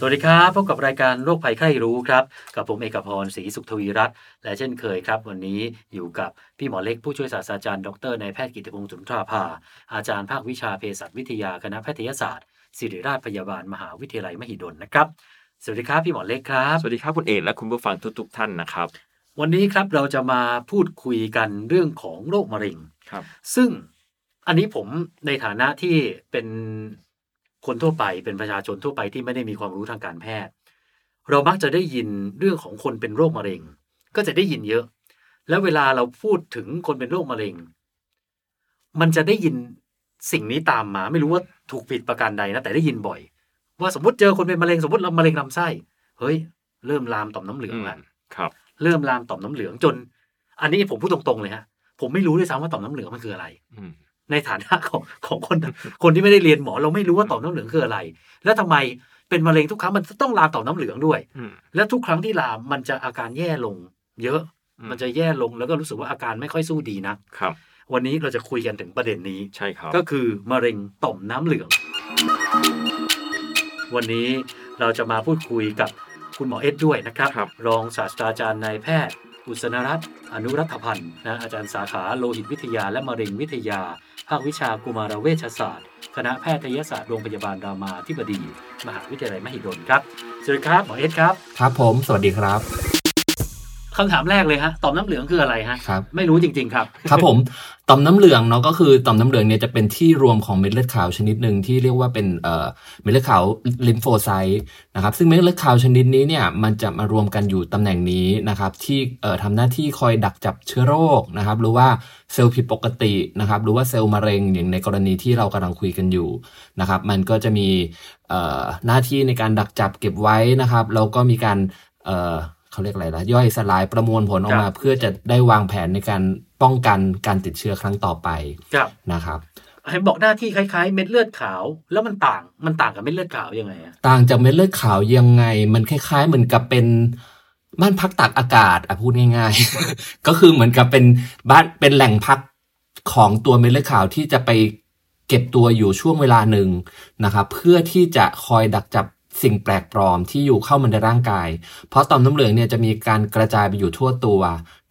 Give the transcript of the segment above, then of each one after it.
สวัสดีครับพบกับรายการโรคภัยไข้รู้ครับ กับผมเอกพรศรีสุขทวีรัตน์และเช่นเคยครับ วันนี้อยู่กับพี่หมอเล็กผู้ช่วยศาสตราจารย์ดรนายแพทย์กิติพงศ์สุนทราภา อาจารย์ภาควิชาเภสัชวิทยาคณะแพทยศาสตร์ ศิริราชพยาบาลมหาวิทยาลัยมหิดลนะครับ สวัสดีครับพี่หมอเล็กครับ สวัสดีครับคุณเอกและคุณผู้ฟังทุกๆท่านนะครับ วันนี้ครับเราจะมาพูดคุยกันเรื่องของโรคมะเร็งครับ ซึ่งอันนี้ผมในฐานะที่เป็น คนทั่วไปเป็นประชาชนทั่วไปที่ไม่ได้มีความรู้ทางการแพทย์ เรามักจะได้ยินเรื่องของคนเป็นโรคมะเร็ง ก็จะได้ยินเยอะ แล้วเวลาเราพูดถึงคนเป็นโรคมะเร็ง มันจะได้ยินสิ่งนี้ตามมา ไม่รู้ว่าถูกผิดประการใดนะแต่ได้ยินบ่อย ว่าสมมติเจอคนเป็นมะเร็งสมมติเรามะเร็งลำไส้เฮ้ย เริ่มลามต่อมน้ำเหลืองแล้วครับเริ่มลามต่อมน้ำเหลืองจน อันนี้ผมพูดตรงๆเลยฮะผมไม่รู้ด้วยซ้ำว่าต่อมน้ำเหลืองมันคืออะไรอืม ในฐานะของของคนคนที่ไม่ได้เรียนหมอเราไม่รู้ว่าต่อมน้ำเหลืองคืออะไร แล้วทำไมเป็นมะเร็งทุกครั้งมันต้องลามต่อมน้ำเหลืองด้วยอืมและทุกครั้งที่ลามมันจะอาการแย่ลง เยอะอืมมันจะแย่ลงแล้วก็รู้สึกว่าอาการไม่ค่อยสู้ดีนะครับ วันนี้เราจะคุยกันถึงประเด็นนี้ใช่ครับก็คือมะเร็งต่อมน้ำเหลือง วันนี้เราจะมาพูดคุยกับคุณหมอเอ็ดด้วยนะครับครับรองศาสตราจารย์นายแพทย์อุษนรัตน์อนุรัฐพันธ์นะอาจารย์สาขาโลหิตวิทยาและมะเร็งวิทยา ภาควิชากุมารเวชศาสตร์ คณะแพทยศาสตร์โรงพยาบาลรามาธิบดี มหาวิทยาลัยมหิดลครับสวัสดีครับหมอเอ็ดครับ ครับผม สวัสดีครับ คำถามแรกเลยฮะต่อมน้ำเหลืองคืออะไรฮะครับไม่รู้จริง ๆ ครับ ครับผมต่อมน้ำเหลืองเนาะก็คือต่อมน้ำเหลืองเนี่ยจะเป็นที่รวมของเม็ดเลือดขาวชนิดหนึ่งที่เรียกว่าเป็นเอ่อเม็ดเลือดขาวลิมโฟไซต์นะครับซึ่งเม็ดเลือดขาวชนิดนี้เนี่ยมันจะมารวมกันอยู่ตำแหน่งนี้นะครับที่เอ่อทำหน้าที่คอยดักจับเชื้อโรคนะครับหรือว่าเซลล์ผิดปกตินะครับหรือว่าเซลล์มะเร็งอย่างในกรณีที่เรากำลังคุยกันอยู่นะครับมันก็จะมีเอ่อหน้าที่ในการดักจับเก็บไว้นะครับแล้วก็มีการ เอ่อเขาเรียกอะไรนะย่อยสลายประมวลผลออกมาครับเพื่อจะได้วางแผนในการป้องกันการติดเชื้อครั้งต่อไปครับนะครับเห็นบอกหน้าที่คล้ายๆ เม็ดเลือดขาว แล้วมันต่างมันต่างกับเม็ดเลือดขาวยังไงอะต่างจากเม็ดเลือดขาวยังไง มันคล้ายๆ เหมือนกับเป็นบ้านพักตากอากาศอะพูดง่าย ๆ ก็คือเหมือนกับเป็นบ้านเป็นแหล่งพักของตัวเม็ดเลือดขาวที่จะไปเก็บตัวอยู่ช่วงเวลาหนึ่งนะครับเพื่อที่จะคอยดักจับ สิ่งแปลกปลอมที่อยู่เข้ามาในร่างกาย เพราะต่อมน้ำเหลืองเนี่ยจะมีการกระจายไปอยู่ทั่วตัว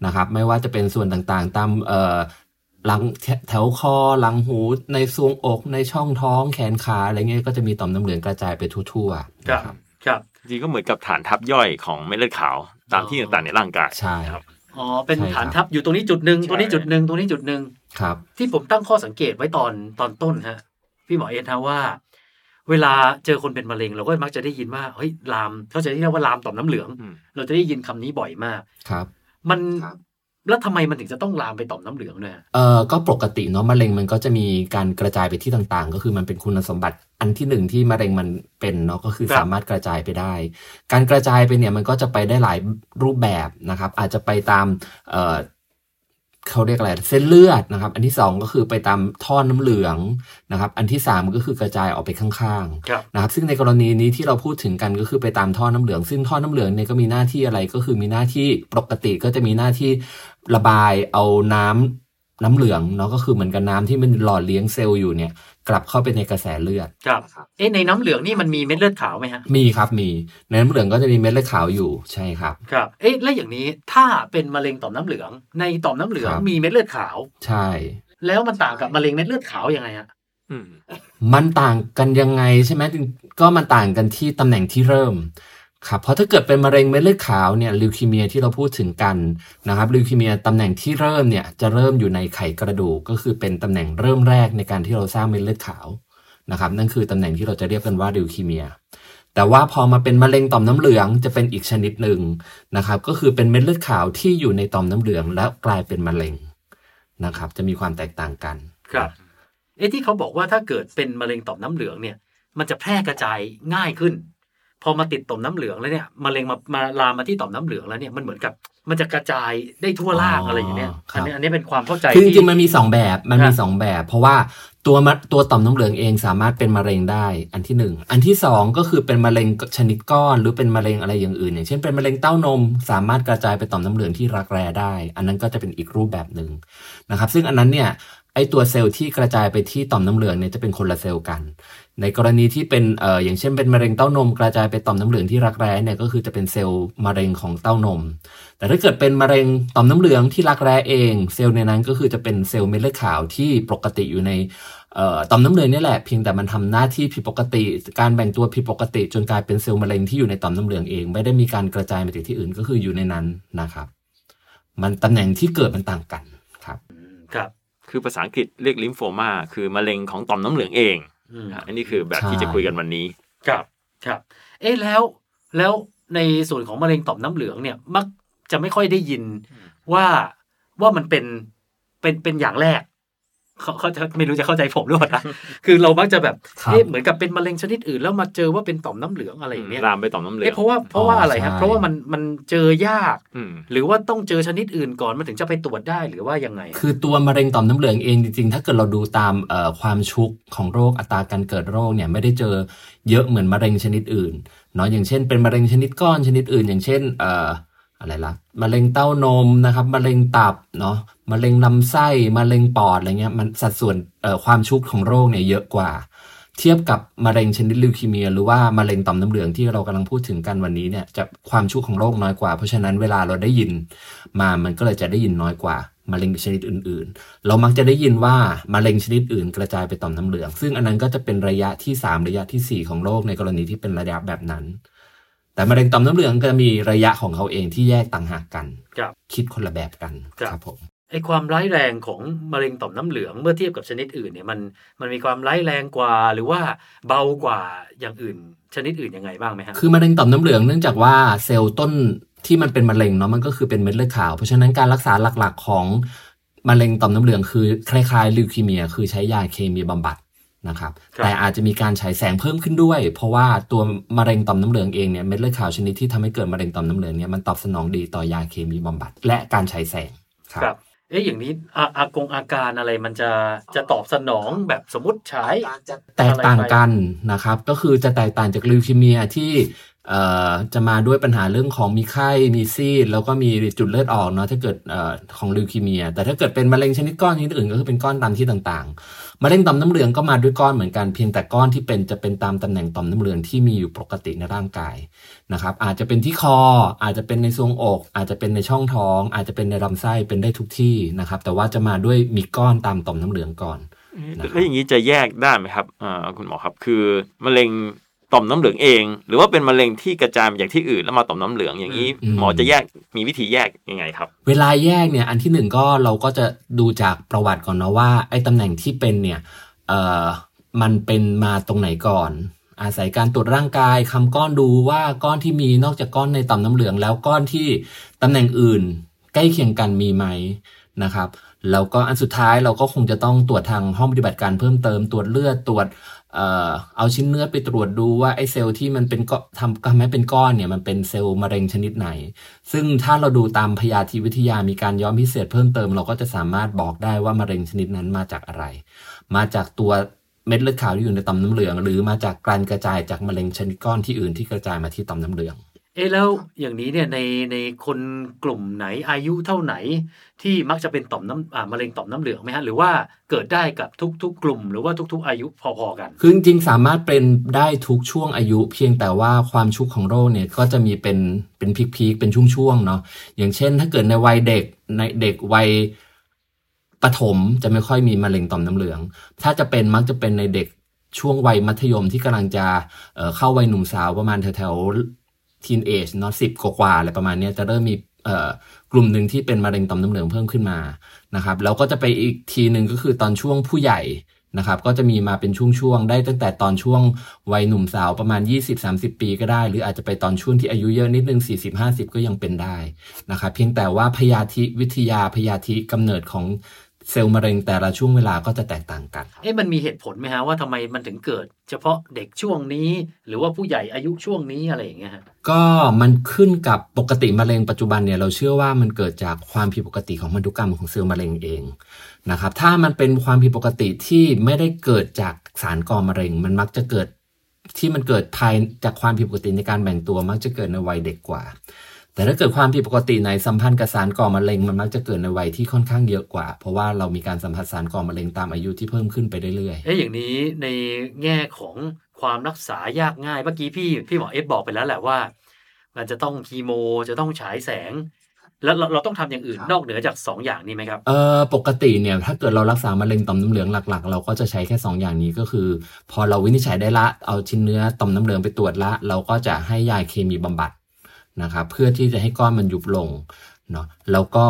นะครับไม่ว่าจะเป็นส่วนต่างๆ ตามเอ่อหลังแถแถวคอหลังหูในซวงอกในช่องท้องแขนขาอะไรเงี้ยก็จะมีต่อมน้ำเหลืองกระจายไปทั่วๆครับนะครับครับจริงๆก็เหมือนกับฐานทัพย่อยของเม็ดเลือดขาวตามที่ต่างๆในร่างกายใช่ครับอ๋อเป็นใช่ครับฐานทัพอยู่ตรงนี้จุดหนึ่งใช่ตรงนี้จุดหนึ่งตรงนี้จุดหนึ่งครับ ที่ผมตั้งข้อสังเกตไว้ตอนตอนต้นฮะพี่หมอเอ็นฮะว่า เวลาเจอคนเป็นมะเร็งเราก็มักจะได้ยินว่าเฮ้ยลามเขาจะเรียกว่าลามต่อมน้ำเหลืองอืมเราจะได้ยินคำนี้บ่อยมากครับ มันครับแล้วทำไมมันถึงจะต้องลามไปต่อมน้ำเหลืองด้วยฮะเอ่อก็ปกติเนาะมะเร็งมันก็จะมีการกระจายไปที่ต่างๆ ก็คือมันเป็นคุณสมบัติอันที่หนึ่งที่มะเร็งมันเป็นเนาะก็คือครับสามารถกระจายไปได้ การกระจายไปเนี่ยมันก็จะไปได้หลายรูปแบบนะครับ อาจจะไปตามเอ่อ เขาเรียกอะไรเส้นเลือดนะครับ อันที่สองก็คือไปตามท่อน้ำเหลืองนะครับ อันที่สามก็คือกระจายออกไปข้างๆครับนะครับ ซึ่งในกรณีนี้ที่เราพูดถึงกันก็คือไปตามท่อน้ำเหลือง ซึ่งท่อน้ำเหลืองเนี่ยก็มีหน้าที่อะไรก็คือมีหน้าที่ปกติก็จะมีหน้าที่ระบายเอาน้ำ น้ำเหลืองเนาะก็คือเหมือนกับน้ำที่มันหล่อเลี้ยงเซลล์อยู่เนี่ย กลับเข้าไปในกระแสเลือดครับเอ๊ะในน้ำเหลืองนี่มันมีเม็ดเลือดขาวไหมฮะมีครับมีในน้ำเหลืองก็จะมีเม็ดเลือดขาวอยู่ใช่ครับครับเอ๊ะแล้วอย่างนี้ถ้าเป็นมะเร็งต่อมน้ำเหลือง ในต่อมน้ำเหลืองครับมีเม็ดเลือดขาว ใช่ แล้วมันต่างกับมะเร็งเม็ดเลือดขาวยังไงฮะอืมมันต่างกันยังไงใช่ไหมก็มันต่างกันที่ตำแหน่งที่เริ่ม ครับเพราะถ้าเกิดเป็นมะเร็งเม็ดเลือดขาวเนี่ยลิวคีเมียที่เราพูดถึงกันนะครับลิวคีเมียตำแหน่งที่เริ่มเนี่ยจะเริ่มอยู่ในไขกระดูกก็คือเป็นตำแหน่งเริ่มแรกในการที่เราสร้างเม็ดเลือดขาวนะครับนั่นคือตำแหน่งที่เราจะเรียกกันว่าลิวคีเมีย แต่ว่าพอมาเป็นมะเร็งต่อมน้ำเหลืองจะเป็นอีกชนิดหนึ่งนะครับก็คือเป็นเม็ดเลือดขาวที่อยู่ในต่อมน้ำเหลือง แล้วกลายเป็นมะเร็งนะครับจะมีความแตกต่างกันครับเอ๊ะที่เขาบอกว่าถ้าเกิดเป็นมะเร็งต่อมน้ำเหลืองเนี่ยมันจะแพร่กระจายง่ายขึ้น พอมาติดต่อมน้ำเหลืองแล้วเนี่ยมะเร็งมามาลามมาที่ต่อมน้ำเหลืองแล้วเนี่ยมันเหมือนกับมันจะกระจายได้ทั่วร่างอะไรอย่างเงี้ยครัอันบนี้อันนี้เป็นความเข้าใจคือจที่ริงๆมันมีสองแบบมันมีครับสองแบบ เพราะว่าตัวมะตัวต่อมน้ำเหลืองเองสามารถเป็นมะเร็งได้ อันที่หนึ่งอันที่สองก็คือเป็นมะเร็งชนิดก้อน หรือเป็นมะเร็งอะไรอย่างอื่น อย่างเช่นเป็นมะเร็งเต้านม สามารถกระจายไปต่อมน้ำเหลืองที่รักแร้ได้ อันนั้นก็จะเป็นอีกรูปแบบหนึ่งนะครับ ซึ่งอันนั้นเนี่ยไอตัวเซลล์ที่กระจายไปที่ต่อมน้ำเหลืองเนี่ยจะเป็นคนละเซลล์กัน ในกรณีที่เป็นเอ่ออย่างเช่นเป็นมะเร็งเต้านมกระจายไปต่อมน้ำเหลืองที่รักแร้เนี่ยก็คือจะเป็นเซลล์มะเร็งของเต้านม แต่ถ้าเกิดเป็นมะเร็งต่อมน้ำเหลืองที่รักแร้เอง เซลล์ในนั้นก็คือจะเป็นเซลล์เม็ดเลือดขาวที่ปกติอยู่ในเอ่อต่อมน้ำเหลืองนี่แหละเพียงแต่มันทำหน้าที่ผิดปกติ การแบ่งตัวผิดปกติ จนกลายเป็นเซลล์มะเร็งที่อยู่ในต่อมน้ำเหลืองเอง ไม่ได้มีการกระจายไปที่อื่นก็คืออยู่ในนั้นนะครับ มันตำแหน่งที่เกิดมันต่างกันครับครับ คือภาษาอังกฤษเรียกลิมโฟมาคือมะเร็งของต่อมน้ำเหลืองเอง อืมอะอันนี้คือแบบใช่ที่จะคุยกันวันนี้ ครับครับ เอ๊ะแล้วแล้วในส่วนของมะเร็งต่อมน้ำเหลืองเนี่ยมักจะไม่ค่อยได้ยินว่าว่ามันเป็นเป็นเป็นอย่างแรก เขาเขาจะไม่รู้จะเข้าใจผมหรือเปล่านะคือเรามักจะแบบครับเอ๊ะเหมือนกับเป็นมะเร็งชนิดอื่นแล้วมาเจอว่าเป็นต่อมน้ำเหลืองอะไรอย่างเงี้ยลามไปต่อมน้ำเหลือเอ๊ะงเพราะว่าเพราะว่าอะไรครับใช่เพราะว่ามันมันเจอยากอืมหรือว่าต้องเจอชนิดอื่นก่อนมันถึงจะไปตรวจได้หรือว่ายังไง คือตัวมะเร็งต่อมน้ำเหลืองเองจริงๆ ถ้าเกิดเราดูตามเอ่อความชุกของโรคอัตราการเกิดโรคเนี่ยไม่ได้เจอเยอะเหมือนมะเร็งชนิดอื่นเนาะอย่างเช่น เป็นมะเร็งชนิดก้อนชนิดอื่น อย่างเช่นเอะไรล่ะมะเร็งเต้านมนะครับมะเร็งตับเนาะมะเร็งลำไส้มะเร็งปอดอะไรเงี้ยมันสัดส่วนความชุกของโรคเนี่ยเยอะกว่า เทียบกับมะเร็งชนิดลิวคีเมีย หรือว่ามะเร็งต่อมน้ำเหลืองที่เรากำลังพูดถึงกันวันนี้เนี่ยจะความชุกของโรคน้อยกว่า เพราะฉะนั้นเวลาเราได้ยินมามันก็เลยจะได้ยินน้อยกว่ามะเร็งชนิดอื่น ๆ เรามักจะได้ยินว่ามะเร็งชนิดอื่นกระจายไปต่อมน้ำเหลือง ซึ่งอันนั้นก็จะเป็นระยะที่ 3 ระยะทีสี่4 ของโรคในกรณีที่เป็นระยะแบบนั้น แต่มะเร็งต่อมน้ำเหลืองก็จะมีระยะของเขาเองที่แยกต่างหากกันครับคิดคนละแบบกันครับผมไอความร้ายแรงของมะเร็งต่อมน้ำเหลืองเมื่อเทียบกับชนิดอื่นเนี่ยมันมันมีความร้ายแรงกว่าหรือว่าเบากว่าอย่างอื่น ชนิดอื่นยังไงบ้างไหมฮะคือมะเร็งต่อมน้ำเหลืองเนื่องจากว่าเซลล์ต้นที่มันเป็นมะเร็งเนาะมันก็คือเป็นเม็ดเลือดขาว เพราะฉะนั้นการรักษาหลักๆของมะเร็งต่อมน้ำเหลืองคือคล้ายๆลิวคีเมีย คือใช้ยาเคมีบำบัด นะครับครับแต่อาจจะมีการฉายแสงเพิ่มขึ้นด้วย เพราะว่าตัวมะเร็งต่อมน้ำเหลืองเองเนี่ยเม็ดเลือดขาวชนิดที่ทำให้เกิดมะเร็งต่อมน้ำเหลืองเนี่ยมันตอบสนองดีต่อยาเคมีบำบัด และการฉายแสงครับครับเอ๊ะอย่างนี้อาอากงอาการอะไรมันจะจะตอบสนองแบบสมมติฉายแตกต่างกันนะครับ ก็คือจะแตกต่างจากลิวคีเมียที่เอ่อจะมาด้วยปัญหาเรื่องของมีไข้มีซีดแล้วก็มีจุดเลือดออกเนาะถ้าเกิดเอ่อของลิวคีเมีย แต่ถ้าเกิดเป็นมะเร็งชนิดก้อนชนิดอื่นก็คือเป็นก้อนตามที่ต่างๆ มะเร็งต่อมน้ำเหลืองก็มาด้วยก้อนเหมือนกันเพียงแต่ก้อนที่เป็นจะเป็นตามตำแหน่งต่อมน้ำเหลืองที่มีอยู่ปกติในร่างกายนะครับ อาจจะเป็นที่คอ อาจจะเป็นในทรวงอก อาจจะเป็นในช่องท้อง อาจจะเป็นในลำไส้เป็นได้ทุกที่นะครับ แต่ว่าจะมาด้วยมีก้อนตามต่อมน้ำเหลืองก่อนครับแล้วอย่างนี้จะแยกได้ไหมครับคุณหมอครับ คือมะเร็ง ต่อมน้ำเหลืองเอง หรือว่าเป็นมะเร็งที่กระจายมาจากที่อื่นแล้วมาต่อมน้ำเหลืองอย่างนี้อืมหมอจะแยกมีวิธีแยกยังไงครับ เวลาแยกเนี่ยอันที่หนึ่งก็เราก็จะดูจากประวัติก่อนนะว่าไอ้ตำแหน่งที่เป็นเนี่ยเอ่อมันเป็นมาตรงไหนก่อน อาศัยการตรวจร่างกายคำก้อนดูว่าก้อนที่มีนอกจากก้อนในต่อมน้ำเหลือง แล้วก้อนที่ตำแหน่งอื่น ใกล้เคียงกันมีไหมนะครับแล้วก็อันสุดท้ายเราก็คงจะต้องตรวจทางห้องปฏิบัติการเพิ่มเติมตรวจเลือดตรวจ เออเอาชิ้นเนื้อไปตรวจดูว่าไอ้เซลล์ที่มันเป็นก็ทำทำให้เป็นก้อนเนี่ยมันเป็นเซลล์มะเร็งชนิดไหน ซึ่งถ้าเราดูตามพยาธิวิทยามีการย้อมพิเศษเพิ่มเติมเราก็จะสามารถบอกได้ว่ามะเร็งชนิดนั้นมาจากอะไร มาจากตัวเม็ดเลือดขาวที่อยู่ในต่อมน้ำเหลือง หรือมาจากการกระจายจากมะเร็งชนิดก้อนที่อื่นที่กระจายมาที่ต่อมน้ำเหลือง เอ๊ะแล้วอย่างนี้เนี่ยในในคนกลุ่มไหนอายุเท่าไหน ที่มักจะเป็นต่อมน้ำอ่ามะเร็งต่อมน้ำเหลืองไหมฮะหรือว่าเกิดได้กับทุกๆกกลุ่ม หรือว่าทุก ๆ อายุพอๆกัน คือจริงๆสามารถเป็นได้ทุกช่วงอายุ เพียงแต่ว่าความชุกของโรคเนี่ยก็จะมีเป็นเป็นพีคๆเป็นช่วงๆเนาะอย่างเช่น ถ้าเกิดในวัยเด็กในเด็กวัยปฐมจะไม่ค่อยมีมะเร็งต่อมน้ำเหลือง ถ้าจะเป็นมักจะเป็นในเด็กช่วงวัยมัธยมที่กำลังจะเเข้าวัยหนุ่มสาวประมาณแถวๆ ทีนเอจเนาะสิบกว่าๆอะไรประมาณนี้จะเริ่มมีเอ่อกลุ่มหนึ่งที่เป็นมะเร็งต่อมน้ำเหลืองเพิ่มขึ้นมานะครับแล้วก็จะไปอีกทีหนึ่งก็คือตอนช่วงผู้ใหญ่นะครับก็จะมีมาเป็นช่วงๆ ได้ตั้งแต่ตอนช่วงวัยหนุ่มสาวประมาณ 20-30 ปีก็ได้ หรืออาจจะไปตอนช่วงที่อายุเยอะนิดนึง 40-50 ก็ยังเป็นได้นะครับเพียงแต่ว่าพยาธิวิทยาพยาธิกำเนิดของ เซลล์มะเร็งแต่ละช่วงเวลาก็จะแตกต่างกัน เอ๊ะมันมีเหตุผลไหมฮะว่าทำไมมันถึงเกิด เฉพาะเด็กช่วงนี้ หรือว่าผู้ใหญ่อายุช่วงนี้อะไรอย่างเงี้ยฮะก็มันขึ้นกับปกติมะเร็งปัจจุบันเนี่ยเราเชื่อว่ามันเกิดจากความผิดปกติของพันธุกรรมของเซลล์มะเร็งเองนะครับถ้ามันเป็นความผิดปกติที่ไม่ได้เกิดจากสารก่อมะเร็ง มันมักจะเกิดที่มันเกิดภายจากความผิดปกติในการแบ่งตัวมักจะเกิดในวัยเด็กกว่า แต่ถ้าเกิดความผิดปกติในสัมพันธ์กับสารก่อมะเร็งมันมักจะเกิดในวัยที่ค่อนข้างเยอะกว่า เพราะว่าเรามีการสัมผัสสารก่อมะเร็งตามอายุที่เพิ่มขึ้นไปเรื่อยๆเอ๊ะอย่างนี้ในแง่ของความรักษายากง่ายเมื่อกี้พี่พี่หมอเอฟบอกไปแล้วแหละว่า มันจะต้องคีโมจะต้องฉายแสงแล้วเราเราต้องทำอย่างอื่นนอกเหนือจากสองอย่างนี้ไหมครับเอ่อปกติเนี่ยถ้าเกิดเรารักษามะเร็งต่อมน้ำเหลืองหลักๆ เราก็จะใช้แค่ 2 อย่างนี้ก็คือ พอเราวินิจฉัยได้ละเอาชิ้นเนื้อต่อมน้ำเหลืองไปตรวจละ เราก็จะให้ยาเคมีบำบัด นะครับเพื่อที่จะให้ก้อนมันยุบลงเนาะแล้วก็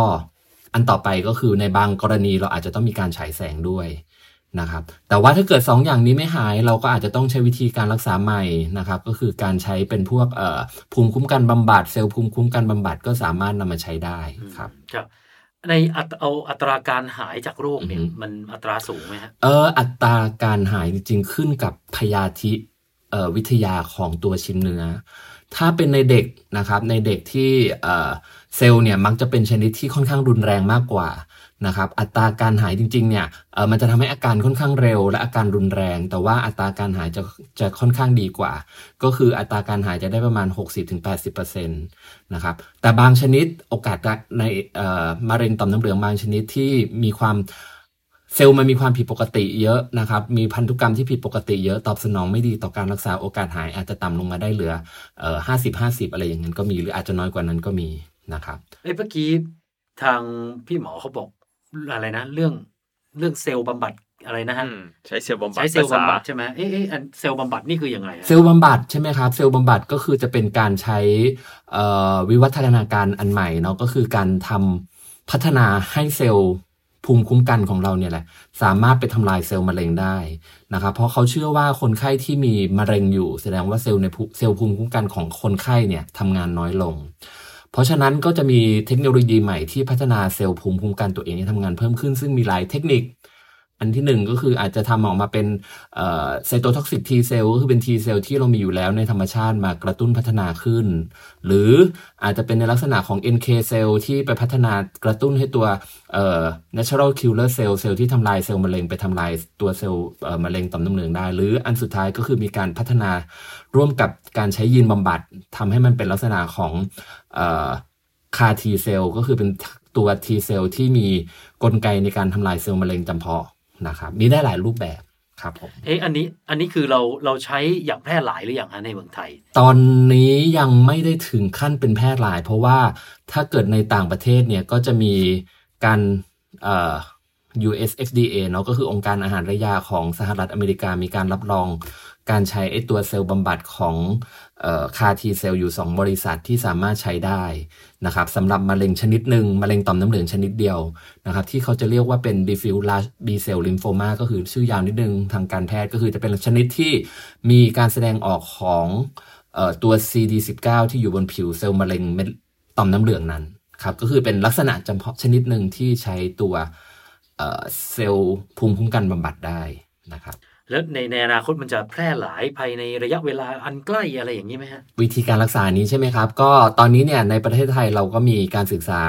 อันต่อไปก็คือในบางกรณีเราอาจจะต้องมีการฉายแสงด้วยนะครับแต่ว่าถ้าเกิด 2อย่างนี้ไม่หายเราก็อาจจะต้องใช้วิธีการรักษาใหม่นะครับก็คือการใช้เป็นพวกเอ่อภูมิคุ้มกันบำบัดเซลล์ภูมิคุ้มกันบำบัดก็สามารถนำมาใช้ได้ครับครับในอัตเอาอัตราการหายจากโรคเนี่ยอือฮึมันอัตราสูงไหมฮะเอออัตราการหายจริงๆขึ้นกับพยาธิเอ่อวิทยาของตัวชิ้นเนื้อ ถ้าเป็นในเด็กนะครับในเด็กที่เซลล์เนี่ยมักจะเป็นชนิดที่ค่อนข้างรุนแรงมากกว่านะครับอัตราการหายจริงๆเนี่ยมันจะทำให้อาการค่อนข้างเร็ว และอาการรุนแรง แต่ว่าอัตราการหายจะจะค่อนข้างดีกว่า ก็คืออัตราการหายจะได้ประมาณ 60-80%นะครับแต่บางชนิดโอกาสในมะเร็งต่อมน้ำเหลืองบางชนิดที่มีความ เซลล์มันมีความผิดปกติเยอะนะครับ มีพันธุกรรมที่ผิดปกติเยอะ ตอบสนองไม่ดีต่อการรักษาโอกาสหายอาจจะต่ำลงมาได้เหลือเอ่อห้าสิบห้าสิบอะไรอย่างนั้นก็มีหรืออาจจะน้อยกว่านั้นก็มีนะครับเอ้ยเมื่อกี้ทางพี่หมอเขาบอกอะไรนะ เรื่องเรื่องเซลล์บำบัดอะไรนะฮะอืมใช้เซลล์บำบัดใช้เซลล์ภาษาบำบัดใช่ไหมเอ๊ะเอ๊ะอันเซลล์บำบัดนี่คือยังไงฮะเซลล์บำบัดใช่ไหมครับเซลล์บำบัดก็คือจะเป็นการใช้เอ่อวิวัฒนาการอันใหม่เนาะก็คือการทำพัฒนาให้เซลล์ ภูมิคุ้มกันของเราเนี่ยแหละ สามารถไปทำลายเซลล์มะเร็งได้นะครับเพราะเขาเชื่อว่าคนไข้ที่มีมะเร็งอยู่ แสดงว่าเซลล์ในภูเซลล์ภูมิคุ้มกันของคนไข้เนี่ยทำงานน้อยลง เพราะฉะนั้นก็จะมีเทคโนโลยีใหม่ที่พัฒนาเซลล์ภูมิคุ้มกันตัวเองให้ทำงานเพิ่มขึ้นซึ่งมีหลายเทคนิค อันที่หนึ่งก็คืออาจจะทำออกมาเป็น cytotoxic T cell ก็คือเป็น T cell ที่เรามีอยู่แล้วในธรรมชาติมากระตุ้นพัฒนาขึ้น หรืออาจจะเป็นในลักษณะของ NK เซลที่ไปพัฒนากระตุ้นให้ตัวเอ่อ natural killer cell เซลล์ที่ทำลายเซลล์มะเร็งไปทำลายตัวเซลล์มะเร็งต่อมน้ำเหลืองได้ หรืออันสุดท้ายก็คือมีการพัฒนาร่วมกับการใช้ยีนบำบัดทำให้มันเป็นลักษณะของ CAR T-cell ก็คือเป็นตัว T-cell ที่มีกลไกในการทำลายเซลล์มะเร็งจำเพาะ นะครับ มีได้หลายรูปแบบครับผมเอ๊ะอันนี้อันนี้คือเราเราใช้อย่างแพร่หลายหรืออย่างฮะในเมืองไทย ตอนนี้ยังไม่ได้ถึงขั้นเป็นแพร่หลาย เพราะว่าถ้าเกิดในต่างประเทศเนี่ยก็จะมีการเอ่อ US FDA เนาะก็คือองค์การอาหารและยาของสหรัฐอเมริกามีการรับรองการใช้ไอตัวเซลล์บำบัดของเอ่อ คาทีเซลอยู่ 2 บริษัทที่สามารถใช้ได้นะครับสำหรับมะเร็งชนิดหนึ่งมะเร็งต่อมน้ำเหลืองชนิดเดียวนะครับ ที่เขาจะเรียกว่าเป็น diffuse large B cell lymphoma ก็คือชื่อยาวนิดนึงทางการแพทย์ก็คือจะเป็นชนิดที่มีการแสดงออกของออตัว CD19 ที่อยู่บนผิวเซลล์มะเร็งต่อมน้ำเหลืองนั้นครับก็คือเป็นลักษณะจำเพาะชนิดหนึ่งที่ใช้ตัวเซลล์ภูมิคุ้มกันบำบัดได้นะครับ แล้วในในอนาคตมันจะแพร่หลายภายในระยะเวลาอันใกล้อะไรอย่างนี้ไหมฮะวิธีการรักษานี้ใช่ไหมครับ ก็ตอนนี้เนี่ยในประเทศไทยเราก็มีการศึกษา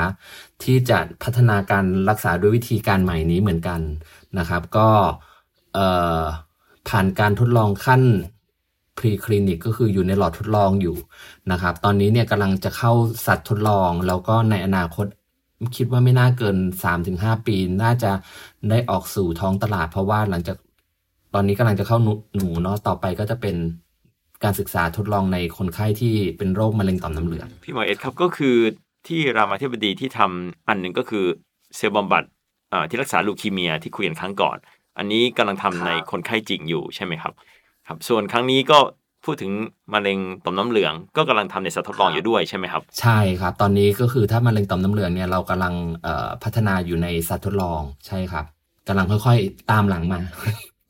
ที่จะพัฒนาการรักษาด้วยวิธีการใหม่นี้เหมือนกันนะครับ ก็ผ่านการทดลองขั้นพรีคลินิกก็คืออยู่ในหลอดทดลองอยู่นะครับ ตอนนี้เนี่ยกำลังจะเข้าสัตว์ทดลอง แล้วก็ในอนาคตคิดว่าไม่น่าเกิน 3-5 ปี น่าจะได้ออกสู่ท้องตลาด เพราะว่าหลังจาก ตอนนี้กำลังจะเข้าหนูหนูเนาะต่อไปก็จะเป็นการศึกษาทดลองในคนไข้ที่เป็นโรคมะเร็งต่อมน้ำเหลือง พี่หมอเอ็ดครับก็คือที่รามาธิบดีที่ทำอันหนึ่งก็คือเซลล์บำบัดอ่าที่รักษาลูคีเมียที่คุยกันครั้งก่อน อันนี้กำลังทำในคนไข้จริงอยู่ใช่ไหมครับ ครับ ส่วนครั้งนี้ก็พูดถึงมะเร็งต่อมน้ำเหลือง ก็กำลังทำในสัตว์ทดลองอยู่ด้วยใช่ไหมครับ ใช่ครับ ตอนนี้ก็คือถ้ามะเร็งต่อมน้ำเหลืองเนี่ยเรากำลังเอ่อพัฒนาอยู่ในสัตว์ทดลองใช่ครับกำลังค่อยๆตามหลังมา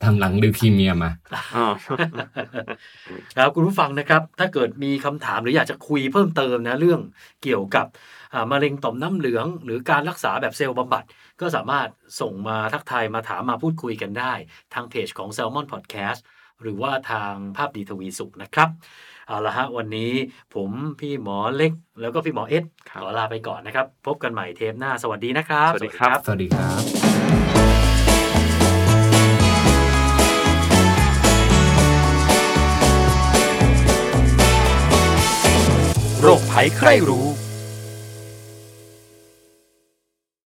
ตามหลังลิวคีเมียมาอ๋อครับคุณผู้ฟังนะครับ ถ้าเกิดมีคำถามหรืออยากจะคุยเพิ่มเติมนะเรื่องเกี่ยวกับอ่ามะเร็งต่อมน้ำเหลือง หรือการรักษาแบบเซลล์บำบัด ก็สามารถส่งมาทักทายมาถามมาพูดคุยกันได้ ทางเพจของ Salmon Podcast หรือว่าทางภาพดีทวีสุขนะครับเอาละฮะวันนี้ผมพี่หมอเล็ก แล้วก็พี่หมอเอสครับขอลาไปก่อนนะครับ พบกันใหม่เทปหน้าสวัสดีนะครับ สวัสดีครับ สวัสดีครับ 바이크라이브로.